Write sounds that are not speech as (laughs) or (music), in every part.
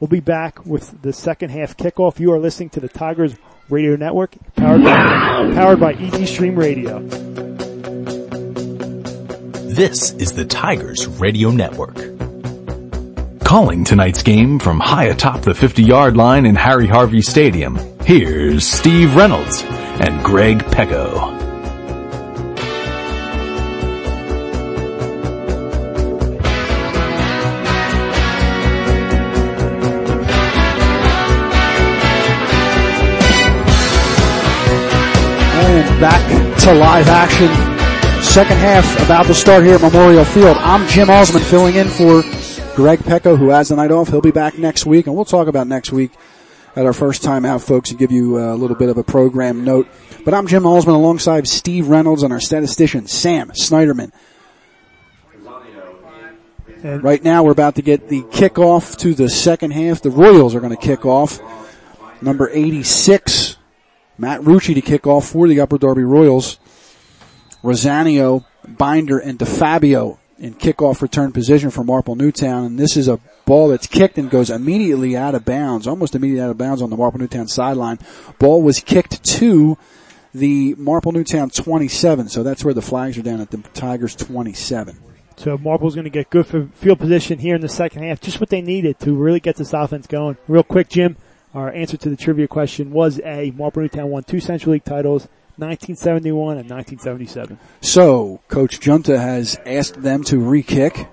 We'll be back with the second half kickoff. You are listening to the Tigers Radio Network, powered by, powered by Easy Stream Radio. This is the Tigers Radio Network. Calling tonight's game from high atop the 50 yard line in Harry Harvey Stadium, here's Steve Reynolds and Greg Pecco. To live action. Second half about to start here at Memorial Field. I'm Jim Osmond filling in for Greg Pecco who has the night off. He'll be back next week and we'll talk about next week at our first time out folks and give you uh, a little bit of a program note. But I'm Jim Osmond alongside Steve Reynolds and our statistician Sam Snyderman. And Right now we're about to get the kickoff to the second half. The Royals are going to kick off. Number 86, Matt Rucci to kick off for the Upper Darby Royals. Rosanio, Binder, and DeFabio in kickoff return position for Marple Newtown. And this is a ball that's kicked and goes immediately out of bounds, almost immediately out of bounds on the Marple Newtown sideline. Ball was kicked to the Marple Newtown 27, so that's where the flags are down at the Tigers 27. So Marple's going to get good for field position here in the second half, just what they needed to really get this offense going. Real quick, Jim, our answer to the trivia question was A. Marple Newtown won two Central League titles, 1971 and 1977. So, Coach Junta has asked them to re-kick.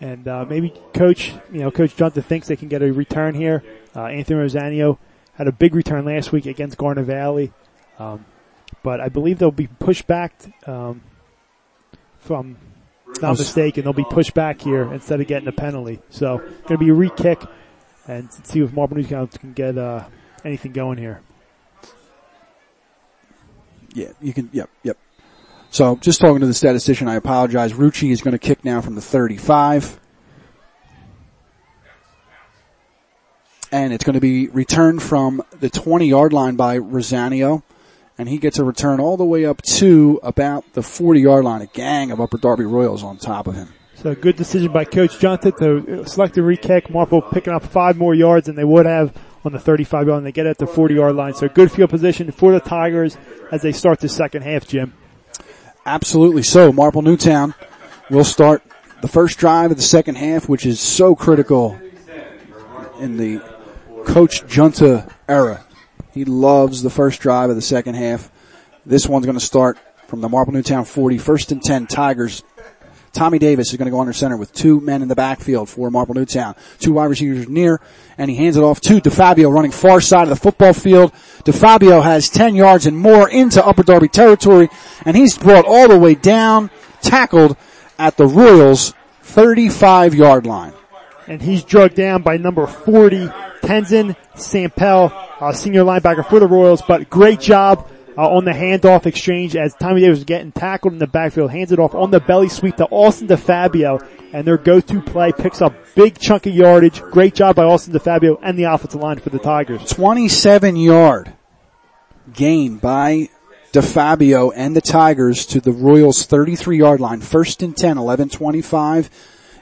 And uh, maybe Coach, you know, Coach Junta thinks they can get a return here. Uh, Anthony Rosanio had a big return last week against Garnet Valley, um, but I believe they'll be pushed back um, from. Not mistaken, they'll be pushed back here instead of getting a penalty. So, going to be a re-kick, and see if Marple Newtown can get uh, anything going here. Yeah, you can, yep, yep. So, just talking to the statistician, I apologize. Rucci is going to kick now from the 35. And it's going to be returned from the 20 yard line by Rosanio. And he gets a return all the way up to about the 40 yard line. A gang of Upper Darby Royals on top of him. So, good decision by Coach Junta to select the re-kick. Marple picking up five more yards than they would have on the 35 yard line. They get at the 40 yard line. So, good field position for the Tigers as they start the second half, Jim. Absolutely so. Marple Newtown will start the first drive of the second half, which is so critical in the Coach Junta era. He loves the first drive of the second half. This one's going to start from the Marple Newtown 40, first and 10 Tigers. Tommy Davis is going to go under center with two men in the backfield for Marple Newtown. Two wide receivers near, and he hands it off to DeFabio running far side of the football field. DeFabio has 10 yards and more into Upper Darby territory, and he's brought all the way down, tackled at the Royals 35 yard line. and he's drugged down by number 40, Tenzin Sampel, uh, senior linebacker for the Royals, but great job uh, on the handoff exchange as Tommy Davis was getting tackled in the backfield, hands it off on the belly sweep to Austin DeFabio, and their go-to play picks up big chunk of yardage. Great job by Austin DeFabio and the offensive line for the Tigers. 27 yard gain by DeFabio and the Tigers to the Royals 33 yard line. First and 10, 11-25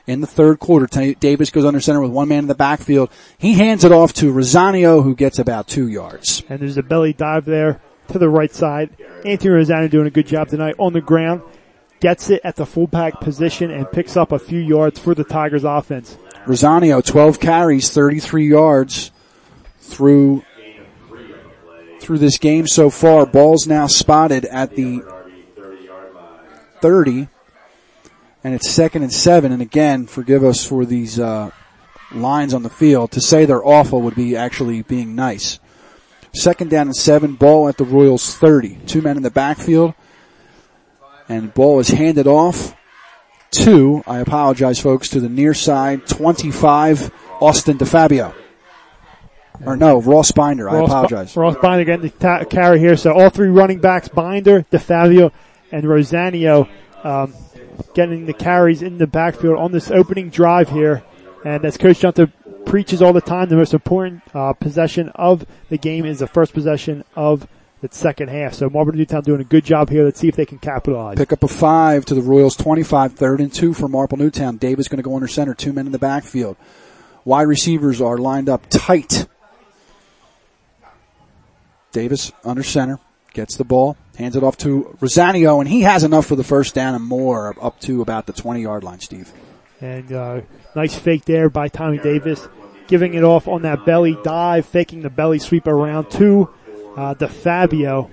in the third quarter. Davis goes under center with one man in the backfield. He hands it off to Rosanio who gets about two yards. And there's a belly dive there to the right side. Anthony Rosanio doing a good job tonight on the ground. Gets it at the fullback position and picks up a few yards for the Tigers offense. Rosanio, 12 carries, 33 yards through through this game so far. Ball's now spotted at the 30, and it's second and seven. And again, forgive us for these uh, lines on the field. To say they're awful would be actually being nice. Second down and seven, ball at the Royals 30. Two men in the backfield, and ball is handed off to, I apologize folks, to the near side, 25, Austin DeFabio. Or no, Ross Binder, I Ross, apologize. Ross Binder getting the ta- carry here. So all three running backs, Binder, DeFabio, and Rosanio, um, getting the carries in the backfield on this opening drive here. And as Coach Junta preaches all the time, the most important uh, possession of the game is the first possession of the second half. So Marlboro Newtown doing a good job here. Let's see if they can capitalize. Pick up a five to the Royals 25, third and two for Marple Newtown. Davis going to go under center, two men in the backfield. Wide receivers are lined up tight. Davis under center, gets the ball, hands it off to Rosanio, and he has enough for the first down and more up to about the 20 yard line, Steve. And, uh, nice fake there by Tommy Davis, giving it off on that belly dive, faking the belly sweep around to, uh, DeFabio.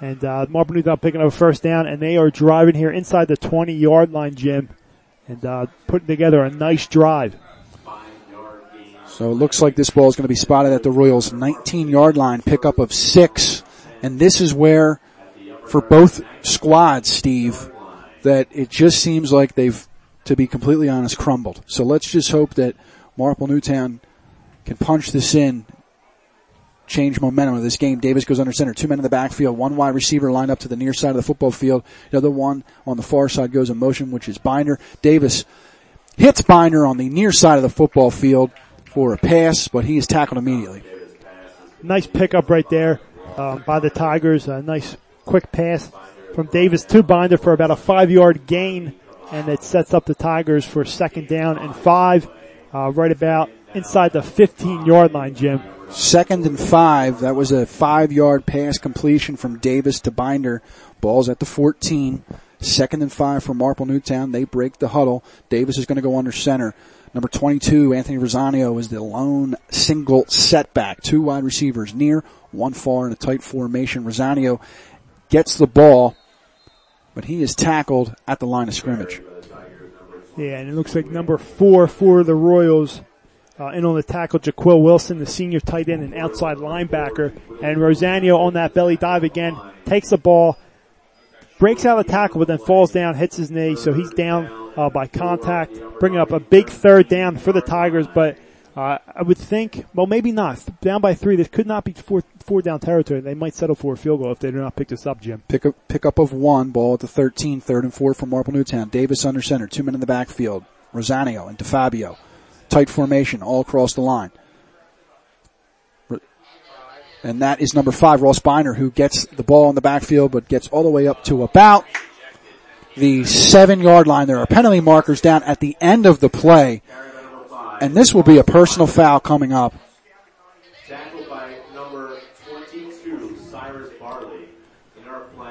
And, uh, Marple Newtown picking up a first down and they are driving here inside the 20 yard line, Jim, and, uh, putting together a nice drive. So it looks like this ball is going to be spotted at the Royals 19 yard line, pickup of six. And this is where, for both squads, Steve, that it just seems like they've, to be completely honest, crumbled. So let's just hope that Marple Newtown can punch this in, change momentum of this game. Davis goes under center, two men in the backfield, one wide receiver lined up to the near side of the football field. The other one on the far side goes in motion, which is Binder. Davis hits Binder on the near side of the football field for a pass, but he is tackled immediately. Nice pickup right there um, by the Tigers. A nice quick pass from Davis to Binder for about a five yard gain, and it sets up the Tigers for second down and five, uh, right about inside the 15 yard line, Jim. Second and five. That was a five yard pass completion from Davis to Binder. Ball's at the 14. Second and five for Marple Newtown. They break the huddle. Davis is going to go under center. Number 22, Anthony Rosanio is the lone single setback. Two wide receivers near, one far in a tight formation. Rosanio gets the ball, but he is tackled at the line of scrimmage. Yeah, and it looks like number four for the Royals. Uh, in on the tackle, Jaquil Wilson, the senior tight end and outside linebacker. And Rosanio on that belly dive again, takes the ball, breaks out of the tackle, but then falls down, hits his knee, so he's down uh, by contact, bringing up a big third down for the Tigers. But uh, I would think, well, maybe not. Down by three, this could not be four, four down territory. They might settle for a field goal if they do not pick this up, Jim. Pick up, pick up of one, ball at the 13, third and four for Marple Newtown. Davis under center, two men in the backfield. Rosanio and DeFabio. Tight formation all across the line. And that is number five, Ross Binder, who gets the ball in the backfield, but gets all the way up to about the seven yard line. There are penalty markers down at the end of the play. And this will be a personal foul coming up.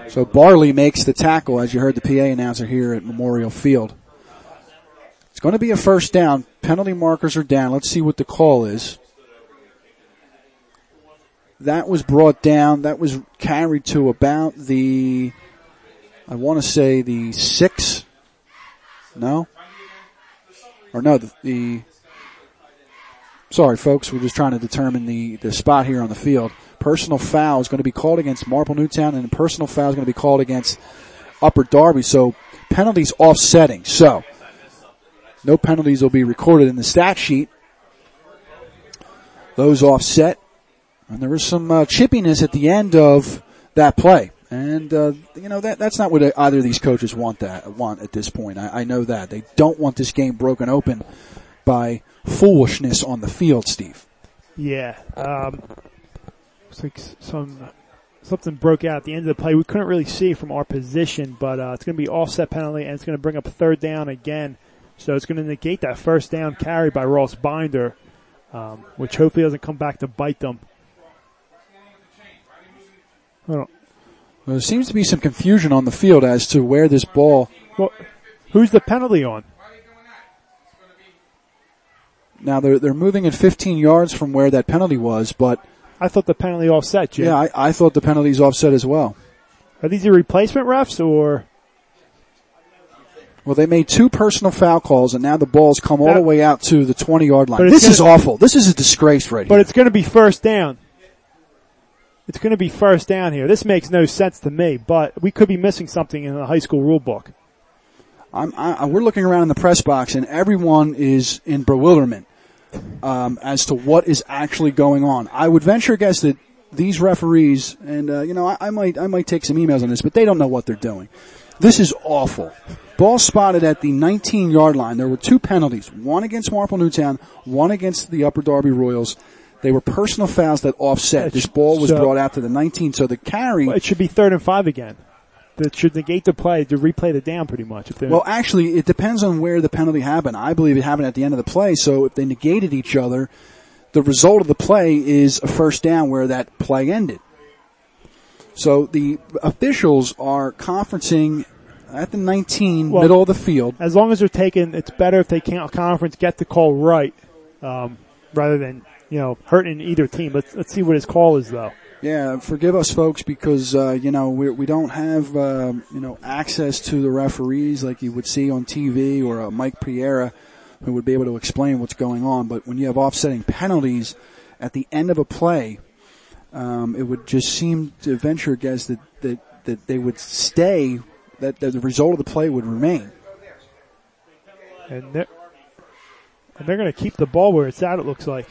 So Barley makes the tackle, as you heard the PA announcer here at Memorial Field. It's going to be a first down. Penalty markers are down. Let's see what the call is. That was brought down. That was carried to about the, I want to say the six. No? Or no, the, the sorry folks, we're just trying to determine the, the spot here on the field. Personal foul is going to be called against Marple Newtown and personal foul is going to be called against Upper Darby. So penalties offsetting. So, no penalties will be recorded in the stat sheet. Those offset. And there was some uh, chippiness at the end of that play. And, uh, you know, that, that's not what either of these coaches want that, want at this point. I, I know that. They don't want this game broken open by foolishness on the field, Steve. Yeah. Um, looks like some, something broke out at the end of the play. We couldn't really see from our position, but, uh, it's going to be offset penalty and it's going to bring up third down again. So it's going to negate that first down carry by Ross Binder, um, which hopefully doesn't come back to bite them. Well, there seems to be some confusion on the field as to where this ball. Well, who's the penalty on? Now they're they're moving at 15 yards from where that penalty was, but I thought the penalty offset. Jim. Yeah, I, I thought the penalty's offset as well. Are these the replacement refs or? Well, they made two personal foul calls, and now the ball's come all the way out to the 20 yard line. This is gonna- awful. This is a disgrace right But here. it's going to be first down. It's going to be first down here. This makes no sense to me, but we could be missing something in the high school rule book. I'm, I, we're looking around in the press box, and everyone is in bewilderment um, as to what is actually going on. I would venture a guess that these referees, and uh, you know, I, I might I might take some emails on this, but they don't know what they're doing. This is awful. Ball spotted at the 19 yard line. There were two penalties, one against Marple Newtown, one against the Upper Darby Royals. They were personal fouls that offset. This ball was So- brought out to the 19, so the carry. It should be third and five again. That should negate the play to replay the down pretty much. If Well, actually, it depends on where the penalty happened. I believe it happened at the end of the play. So if they negated each other, the result of the play is a first down where that play ended. So the officials are conferencing at the 19, Well- middle of the field. as long as they're taking, it's better if they can't conference get the call right, um, rather than you know hurting either team. Let's let's see what his call is though. Yeah, forgive us, folks, because uh, you know we we don't have uh, you know access to the referees like you would see on TV or uh, Mike Pereira, who would be able to explain what's going on. But when you have offsetting penalties at the end of a play, um, it would just seem to venture a guess that that that they would stay. That, that the result of the play would remain. And they're and they're going to keep the ball where it's at. It looks like.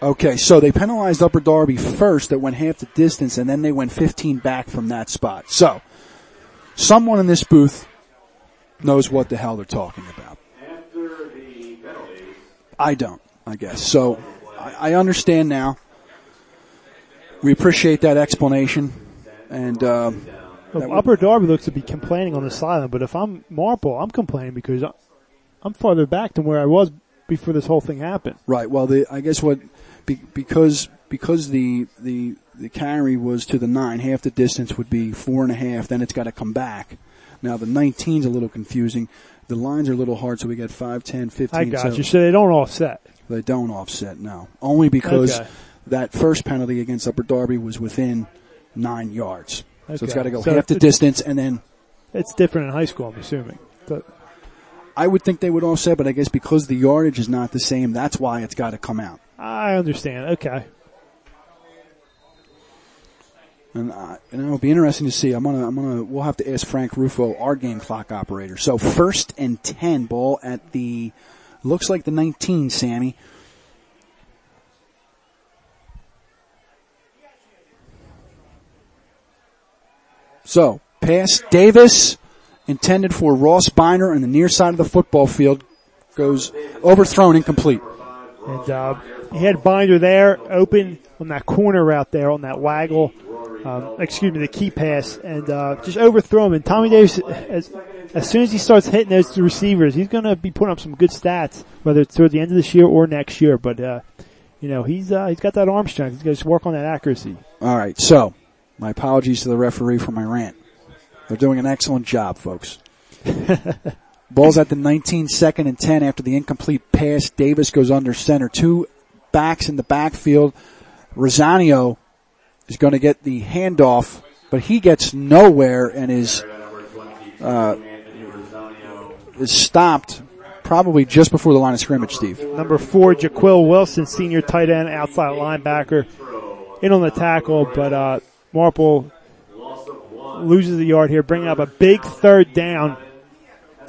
Okay, so they penalized Upper Darby first that went half the distance and then they went 15 back from that spot. So, someone in this booth knows what the hell they're talking about. I don't, I guess. So, I, I understand now. We appreciate that explanation. And, um, That would- Upper Darby looks to be complaining on the sideline, but if I'm Marple, I'm complaining because I'm farther back than where I was before this whole thing happened. Right. Well, the I guess what be, because because the the the carry was to the nine, half the distance would be four and a half. Then it's got to come back. Now the 19's a little confusing. The lines are a little hard, so we got 5, 10, 15. I got so you. So they don't offset. They don't offset now, only because Okay. that first penalty against Upper Darby was within nine yards. So it's got to go So half the distance, and then It's different in high school, I'm assuming. But I would think they would offset, but I guess because the yardage is not the same, that's why it's got to come out. I understand. Okay. And, uh, and it'll be interesting to see. I'm gonna, I'm gonna, we'll have to ask Frank Rufo, our game clock operator. So first and 10 ball at the, looks like the 19, Sammy. So, pass Davis, intended for Ross Binder on the near side of the football field, goes overthrown, incomplete. And uh, he had Binder there, open on that corner route there, on that waggle. Um, excuse me, the key pass, and uh, just overthrow him. And Tommy Davis, as, as soon as he starts hitting those receivers, he's going to be putting up some good stats, whether it's toward the end of this year or next year. But uh, you know, he's uh, he's got that arm strength. He's got to work on that accuracy. All right, so my apologies to the referee for my rant. They're doing an excellent job, folks. (laughs) Ball's at the 19 second and 10 after the incomplete pass. Davis goes under center. Two backs in the backfield. Rosanio is going to get the handoff, but he gets nowhere and is uh, is stopped probably just before the line of scrimmage. Steve. Number four, Jaquil Wilson, senior tight end, outside linebacker, in on the tackle, but uh, Marple loses the yard here, bringing up a big third down.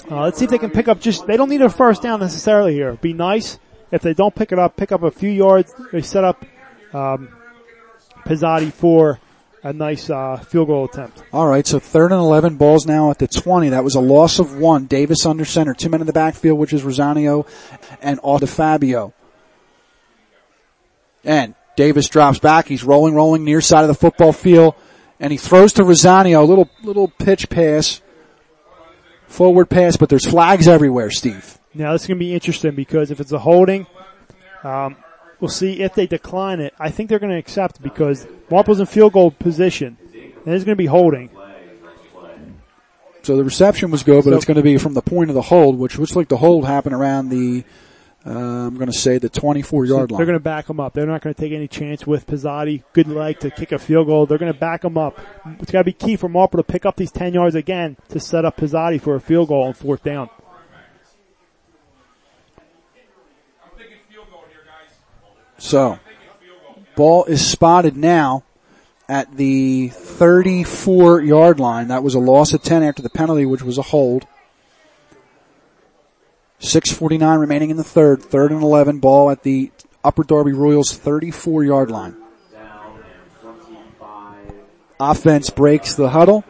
Uh, let's see if they can pick up just, they don't need a first down necessarily here. Be nice if they don't pick it up, pick up a few yards. They set up, um, Pizzotti for a nice, uh, field goal attempt. All right, so third and 11 balls now at the 20. That was a loss of one. Davis under center. Two men in the backfield, which is Rosanio and Fabio. And Davis drops back. He's rolling, rolling near side of the football field. And he throws to Rosanio. A little, little pitch pass. Forward pass, but there's flags everywhere, Steve. Now this is going to be interesting because if it's a holding, um, we'll see if they decline it. I think they're going to accept because Marple's in field goal position. And there's going to be holding. So the reception was good, but So- it's going to be from the point of the hold, which looks like the hold happened around the, uh, I'm going to say the 24 yard line. They're going to back them up. They're not going to take any chance with Pizzotti. Good leg to kick a field goal. They're going to back them up. It's got to be key for Marple to pick up these 10 yards again to set up Pizzotti for a field goal on fourth down. So, ball is spotted now at the 34 yard line. That was a loss of 10 after the penalty, which was a hold. 649 remaining in the third. Third and 11 ball at the Upper Darby Royals 34 yard line. Offense breaks the huddle.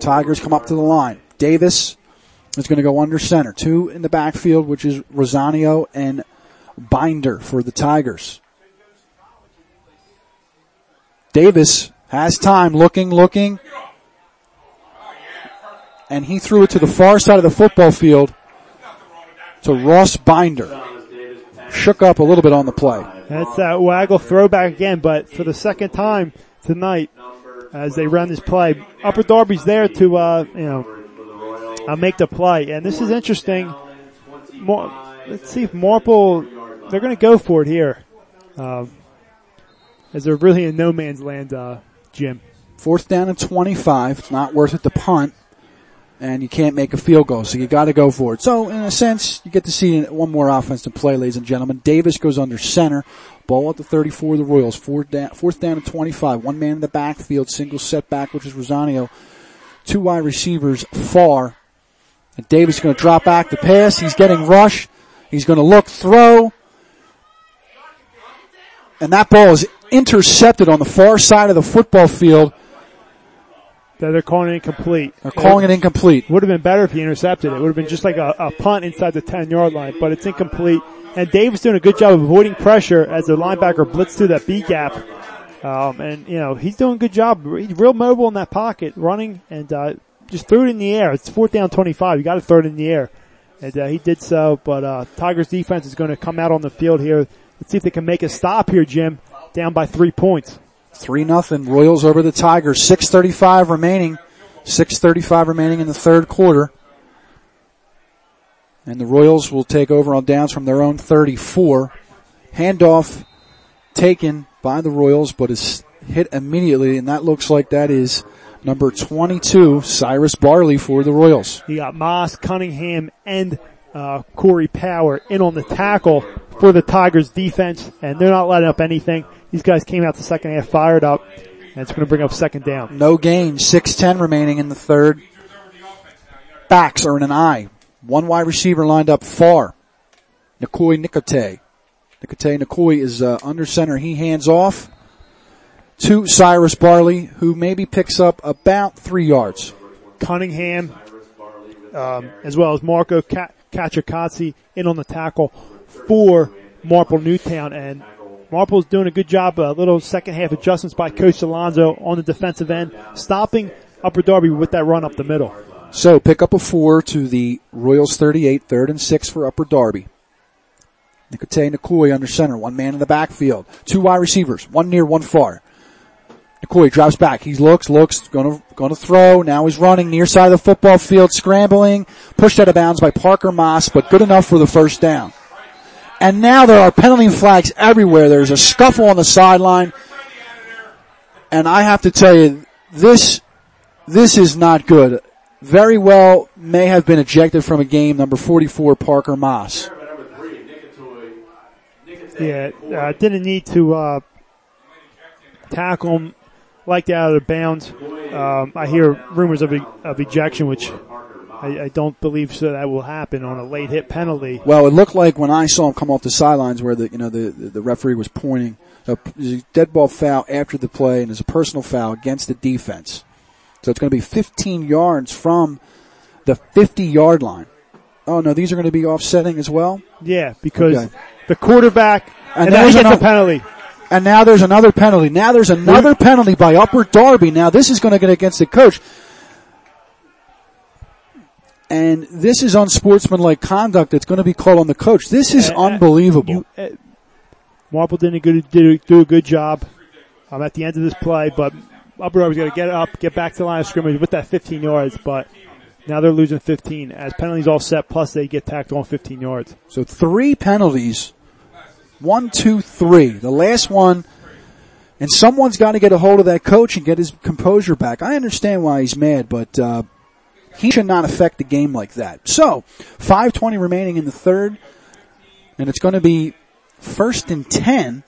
Tigers come up to the line. Davis is going to go under center. Two in the backfield, which is Rosanio and Binder for the Tigers. Davis has time, looking, looking. And he threw it to the far side of the football field to Ross Binder. Shook up a little bit on the play. That's that waggle throwback again, but for the second time tonight, as they run this play, Upper Darby's there to, uh, you know, uh, make the play. And this is interesting. More, let's see if Marple, they're going to go for it here. Um, as they're really in no man's land, uh, Jim. Fourth down and 25. It's not worth it to punt. And you can't make a field goal, so you gotta go for it. So, in a sense, you get to see one more offense to play, ladies and gentlemen. Davis goes under center. Ball at the 34 of the Royals. Fourth down, fourth down and 25. One man in the backfield. Single setback, which is Rosanio. Two wide receivers far. And Davis is going to drop back the pass. He's getting rush. He's going to look, throw. And that ball is intercepted on the far side of the football field. That they're calling it incomplete. They're calling it incomplete. Would have been better if he intercepted it. It would have been just like a, a punt inside the 10 yard line, but it's incomplete. And Davis doing a good job of avoiding pressure as the linebacker blitzed through that B gap. Um, and you know, he's doing a good job. He's real mobile in that pocket, running and, uh, just threw it in the air. It's fourth down 25. You got to throw it in the air. And, uh, he did so, but, uh, Tigers defense is going to come out on the field here. Let's see if they can make a stop here, Jim. Down by three points. Three nothing. Royals over the Tigers. Six thirty-five remaining. Six thirty-five remaining in the third quarter. And the Royals will take over on downs from their own 34. Handoff taken by the Royals, but is hit immediately, and that looks like that is number 22, Cyrus Barley for the Royals. You got Moss, Cunningham, and uh, Corey Power in on the tackle for the Tigers defense, and they're not letting up anything. These guys came out the second half fired up, and it's going to bring up second down. No gain, 6-10 remaining in the third. Backs are in an I. One wide receiver lined up far. Nikoi Nikote. Nikote Nikoi is uh, under center. He hands off to Cyrus Barley, who maybe picks up about three yards. Cunningham, um, as well as Marco Kachikatsi in on the tackle for Marple Newtown. And Marple's doing a good job, a little second half adjustments by Coach Alonso on the defensive end, stopping Upper Darby with that run up the middle. So pick up a four to the Royals 38, third and six for Upper Darby. Nikote Nikoi under center, one man in the backfield, two wide receivers, one near, one far. Nikoi drops back. He looks, looks, gonna, gonna throw. Now he's running near side of the football field, scrambling, pushed out of bounds by Parker Moss, but good enough for the first down. And now there are penalty flags everywhere. There's a scuffle on the sideline. And I have to tell you, this, this is not good. Very well may have been ejected from a game number 44, Parker Moss. Yeah, uh, didn't need to, uh, tackle him like that out of bounds. Um, I hear rumors of, of ejection, which I, I, don't believe so that will happen on a late hit penalty. Well, it looked like when I saw him come off the sidelines where the, you know, the, the referee was pointing, a, dead ball foul after the play and there's a personal foul against the defense. So it's going to be 15 yards from the 50 yard line. Oh no, these are going to be offsetting as well? Yeah, because okay. the quarterback, and, and then he gets a penalty. And now there's another penalty. Now there's another penalty by Upper Darby. Now this is going to get against the coach. And this is unsportsmanlike conduct that's going to be called on the coach. This is uh, unbelievable. You, uh, Marple did a good, did do a good job um, at the end of this play, but Upper Darby's got to get up, get back to the line of scrimmage with that 15 yards, but now they're losing 15 as penalties all set, plus they get tacked on 15 yards. So three penalties. One, two, three. The last one, and someone's got to get a hold of that coach and get his composure back. I understand why he's mad, but, uh, he should not affect the game like that. So, 520 remaining in the third, and it's going to be first and 10.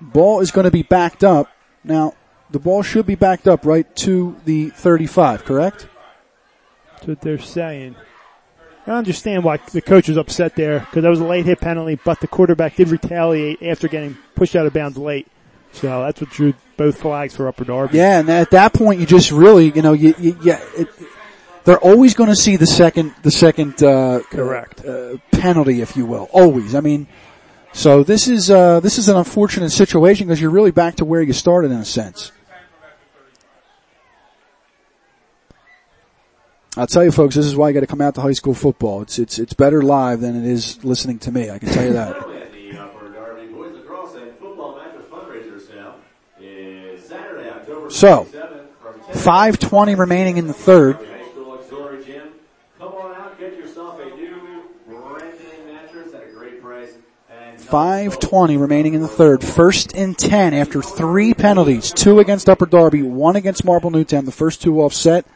Ball is going to be backed up. Now, the ball should be backed up right to the 35, correct? That's what they're saying. I understand why the coach was upset there because that was a late hit penalty, but the quarterback did retaliate after getting pushed out of bounds late. So that's what drew both flags for Upper Darby. Yeah, and at that point, you just really, you know, you, you yeah, it, they're always going to see the second, the second, uh, correct uh, penalty, if you will. Always. I mean, So this is uh, this is an unfortunate situation because you're really back to where you started in a sense. I'll tell you, folks, this is why you got to come out to high school football. It's it's it's better live than it is listening to me. I can tell you that. (laughs) The uh, Upper Darby Boys Lacrosse and Football sale is Saturday, October So, 27th from 10 Five twenty remaining in the third. High School Auxiliary Gym. Come on out, get yourself a new mattress at a great price. Five twenty remaining in the third. First and ten after three penalties. Two against Upper Darby, one against Marple Newtown. The first two offset.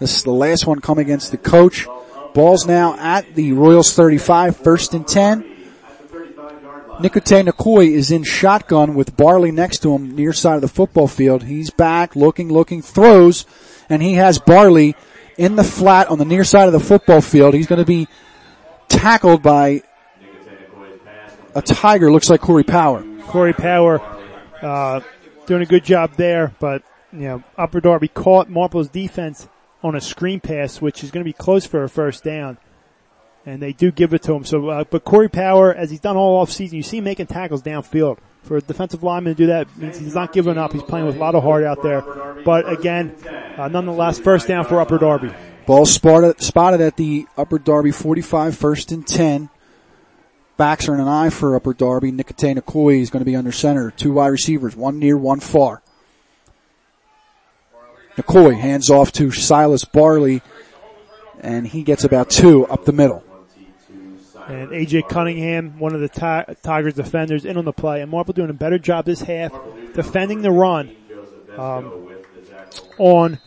This is the last one come against the coach. Ball's now at the Royals 35, first and 10. Nikote Nakoi is in shotgun with Barley next to him near side of the football field. He's back, looking, looking, throws, and he has Barley in the flat on the near side of the football field. He's going to be tackled by a Tiger, looks like Corey Power. Corey Power uh, doing a good job there, but you know Upper Darby caught Marple's defense on a screen pass, which is going to be close for a first down, and they do give it to him. So, uh, but Corey Power, as he's done all offseason, you see him making tackles downfield. For a defensive lineman to do that means he's not giving up. He's playing with a lot of heart out there. But again, uh, nonetheless, first down for Upper Darby. Ball spotted, spotted at the Upper Darby 45, first and 10. Backs are in an I for Upper Darby. Nikite Nakoi is going to be under center. Two wide receivers, one near, one far. Nakoi hands off to Silas Barley, and he gets about two up the middle. And AJ Cunningham, one of the ti- Tigers defenders, in on the play. And Marple doing a better job this half defending the run um, on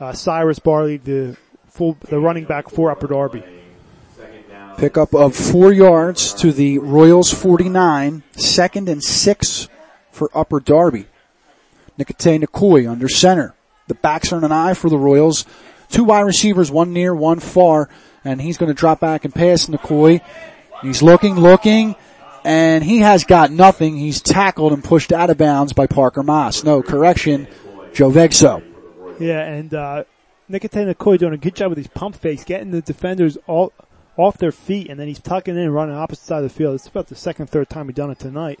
uh, Cyrus Barley, the full, the running back for Upper Darby. Pickup of four yards to the Royals 49, second and six for Upper Darby. Nikite Nakoi under center. The backs are in an I for the Royals. Two wide receivers, one near, one far, and he's going to drop back and pass Nakoi. He's looking, looking, and he has got nothing. He's tackled and pushed out of bounds by Parker Moss. No, correction, Joe Vegso. Yeah, and uh, Nakoi doing a good job with his pump fakes, getting the defenders all off their feet, and then he's tucking in and running opposite side of the field. It's about the second, third time he's done it tonight.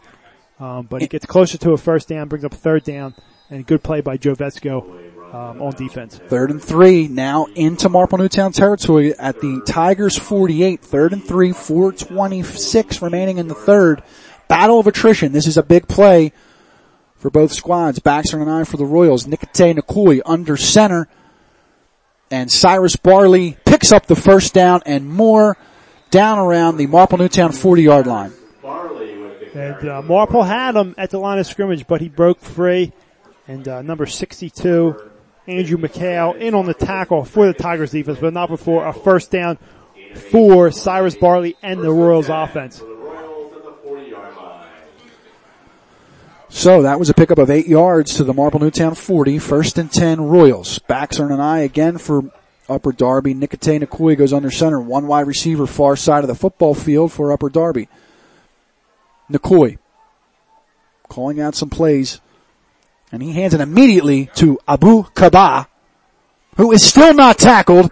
Um, but he gets closer to a first down, brings up a third down, and good play by Joe Vesco um, on defense. Third and three, now into Marple Newtown territory at the Tigers 48. Third and three, 426 remaining in the third. Battle of attrition. This is a big play for both squads. Baxter and I for the Royals. Nikite Nakui under center. And Cyrus Barley picks up the first down and more down around the Marple Newtown 40 yard line. And uh, Marple had him at the line of scrimmage, but he broke free. And uh, number 62, Andrew McHale, in on the tackle for the Tigers defense, but not before a first down for Cyrus Barley and the Royals offense. So that was a pickup of eight yards to the Marple Newtown 40, first and 10 Royals. Backs are in an I again for Upper Darby. Nikite Nakui goes under center, one wide receiver far side of the football field for Upper Darby. Nakui calling out some plays and he hands it immediately to Abu Kaba, who is still not tackled,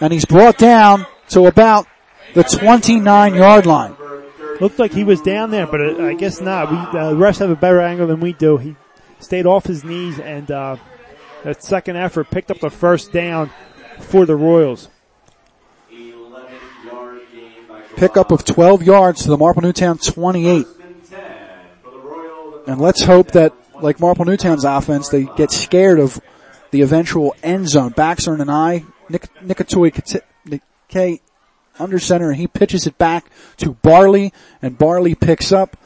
and he's brought down to about the 29 yard line. Looked like he was down there, but uh, I guess not. We, uh, the refs have a better angle than we do. He stayed off his knees and, uh, that second effort picked up the first down for the Royals. Pickup of 12 yards to the Marple Newtown 28. And let's hope that, like Marple Newtown's offense, they get scared of the eventual end zone. Backs and I. Nick, Nikatoi K under center and he pitches it back to Barley and Barley picks up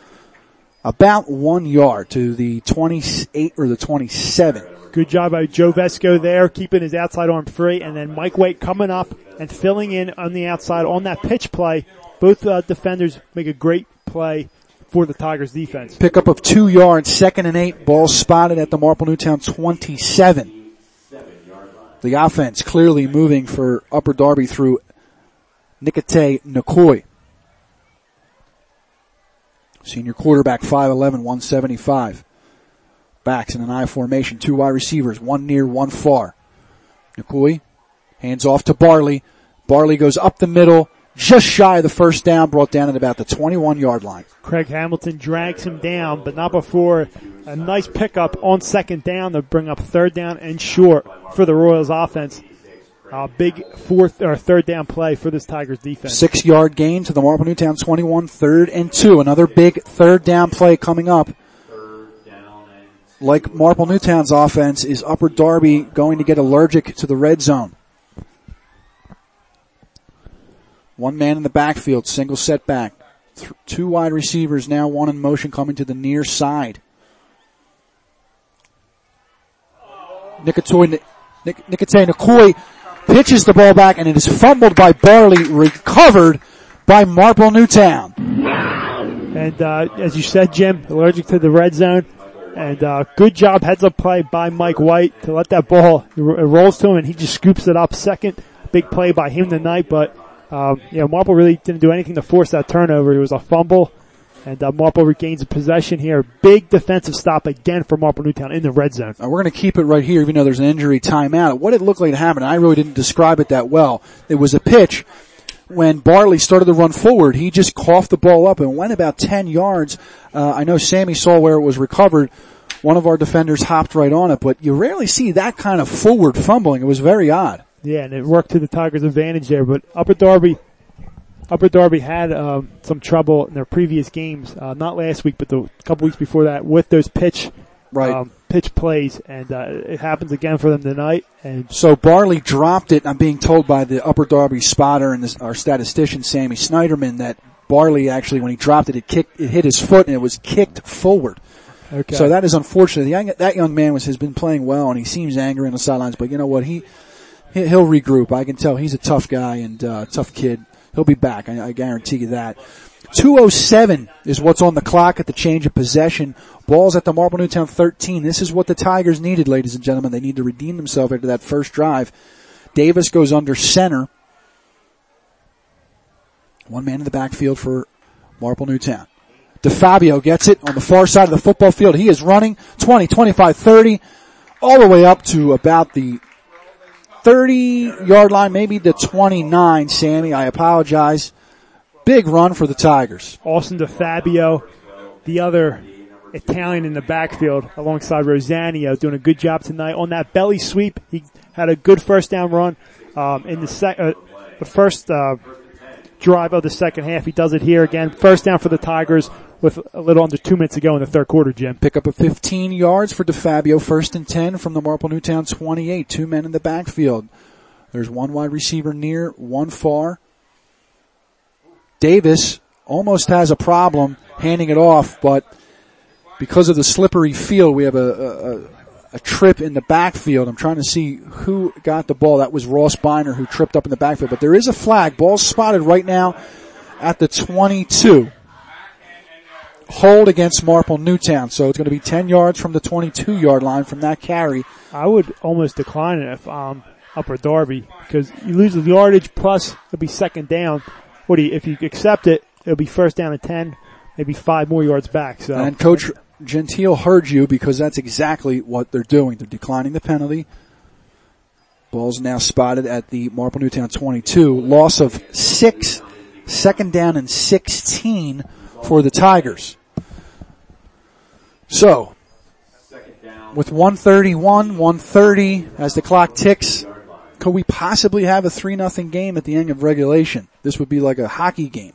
about one yard to the 28 or the 27. Good job by Joe Vesco there, keeping his outside arm free, and then Mike Waite coming up and filling in on the outside on that pitch play. Both uh, defenders make a great play for the Tigers defense. Pickup of two yards, second and eight, ball spotted at the Marple Newtown 27. The offense clearly moving for Upper Darby through Nikite Nakoi. Senior quarterback, 5'11", 175. Backs in an I formation, two wide receivers, one near, one far. Nakoi hands off to Barley. Barley goes up the middle, just shy of the first down, brought down at about the 21 yard line. Craig Hamilton drags him down, but not before a nice pickup on second down to bring up third down and short for the Royals offense. A big fourth or third down play for this Tigers defense. Six yard gain to the Marple Newtown 21, third and two. Another big third down play coming up. Like Marple Newtown's offense, is Upper Darby going to get allergic to the red zone? One man in the backfield, single setback. Th- two wide receivers now, one in motion coming to the near side. Nikitoy, Nik- Nikoi pitches the ball back and it is fumbled by Barley, recovered by Marple Newtown. And uh, as you said, Jim, allergic to the red zone. And uh, good job, heads up play by Mike White to let that ball it rolls to him, and he just scoops it up. Second big play by him tonight, but um, yeah, Marple really didn't do anything to force that turnover. It was a fumble, and uh, Marple regains possession here. Big defensive stop again for Marple Newtown in the red zone. Now we're going to keep it right here, even though there's an injury timeout. What it looked like to happen, I really didn't describe it that well. It was a pitch when Barley started to run forward, he just coughed the ball up and went about 10 yards. Uh, I know Sammy saw where it was recovered. One of our defenders hopped right on it, but you rarely see that kind of forward fumbling. It was very odd. Yeah, and it worked to the Tigers' advantage there. But Upper Darby, Upper Darby had um, some trouble in their previous games, uh, not last week, but the couple weeks before that, with those pitch Right. um, pitch plays, and uh, it happens again for them tonight. And So Barley dropped it. I'm being told by the Upper Darby spotter and this, our statistician Sammy Snyderman that Barley actually, when he dropped it, it kicked, it hit his foot and it was kicked forward. okay, So that is unfortunate. Young, that young man was has been playing well and he seems angry on the sidelines. But you know what? He- he'll regroup. I can tell he's a tough guy and uh, tough kid. He'll be back. I, I guarantee you that. 207 is what's on the clock at the change of possession. Balls at the Marple Newtown 13. This is what the Tigers needed, ladies and gentlemen. They need to redeem themselves after that first drive. Davis goes under center. One man in the backfield for Marple Newtown. DeFabio gets it on the far side of the football field. He is running 20, 25, 30, all the way up to about the 30 yard line, maybe the 29, Sammy. I apologize. Big run for the Tigers. Austin DeFabio, the other Italian in the backfield alongside Rosanio doing a good job tonight on that belly sweep. He had a good first down run, um, in the sec, uh, the first, uh, drive of the second half. He does it here again. First down for the Tigers with a little under two minutes to go in the third quarter, Jim. Pick up a 15 yards for DeFabio, first and 10 from the Marple Newtown 28. Two men in the backfield. There's one wide receiver near, one far. Davis almost has a problem handing it off, but because of the slippery field, we have a, a- a trip in the backfield. I'm trying to see who got the ball. That was Ross Binder who tripped up in the backfield, but there is a flag. Ball spotted right now at the 22 hold against Marple Newtown. So it's going to be 10 yards from the 22 yard line from that carry. I would almost decline it if um Upper Darby because you lose the yardage plus it'll be second down. What do you if you accept it, it'll be first down at ten, maybe five more yards back. So And Coach Gentile heard you because that's exactly what they're doing. They're declining the penalty. Ball's now spotted at the Marple Newtown 22. Loss of six, second down and 16 for the Tigers. So, with 131, 130 as the clock ticks, could we possibly have a 3 nothing game at the end of regulation? This would be like a hockey game.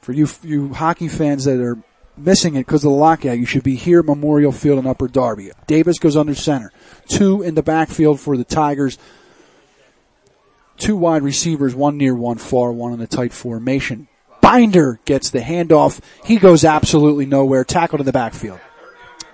For you, you hockey fans that are missing it because of the lockout, you should be here at Memorial Field in Upper Darby. Davis goes under center. Two in the backfield for the Tigers. Two wide receivers, one near, one far, one in a tight formation. Binder gets the handoff. He goes absolutely nowhere. Tackled in the backfield.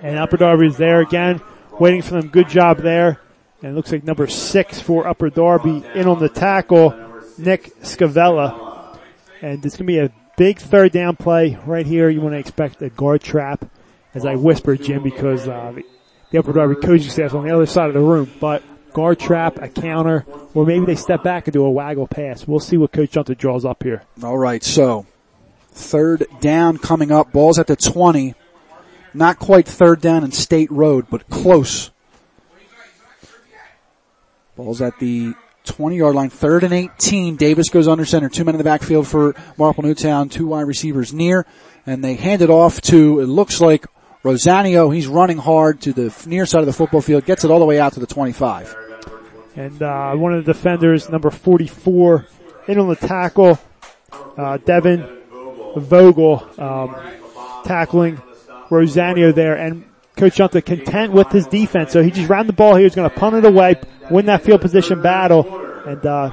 and Upper Darby is there again, waiting for them. Good job there. And looks like number six for Upper Darby in on the tackle, Nick Scavella. And it's gonna be a big third down play right here. You want to expect a guard trap, as I whispered, Jim, because uh, the, Upper Darby coaching staff's on the other side of the room. But guard trap, a counter, or maybe they step back and do a waggle pass. We'll see what Coach Junta draws up here. All right, so third down coming up. Ball's at the 20. Not quite third down in State Road, but close. Ball's at the 20 yard line, third and 18. Davis goes under center. Two men in the backfield for Marple Newtown, two wide receivers near, and they hand it off to, it looks like Rosanio. He's running hard to the near side of the football field, gets it all the way out to the 25. And uh, one of the defenders, number 44, in on the tackle, uh, Devin Vogel, um, tackling Rosanio there. And Coach Junta content with his defense, so he just ran the ball here. He's going to punt it away, win that field position battle, and uh,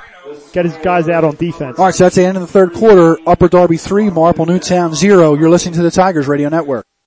get his guys out on defense. All right, so that's the end of the third quarter. Upper Darby three, Marple Newtown zero. You're listening to the Tigers Radio Network.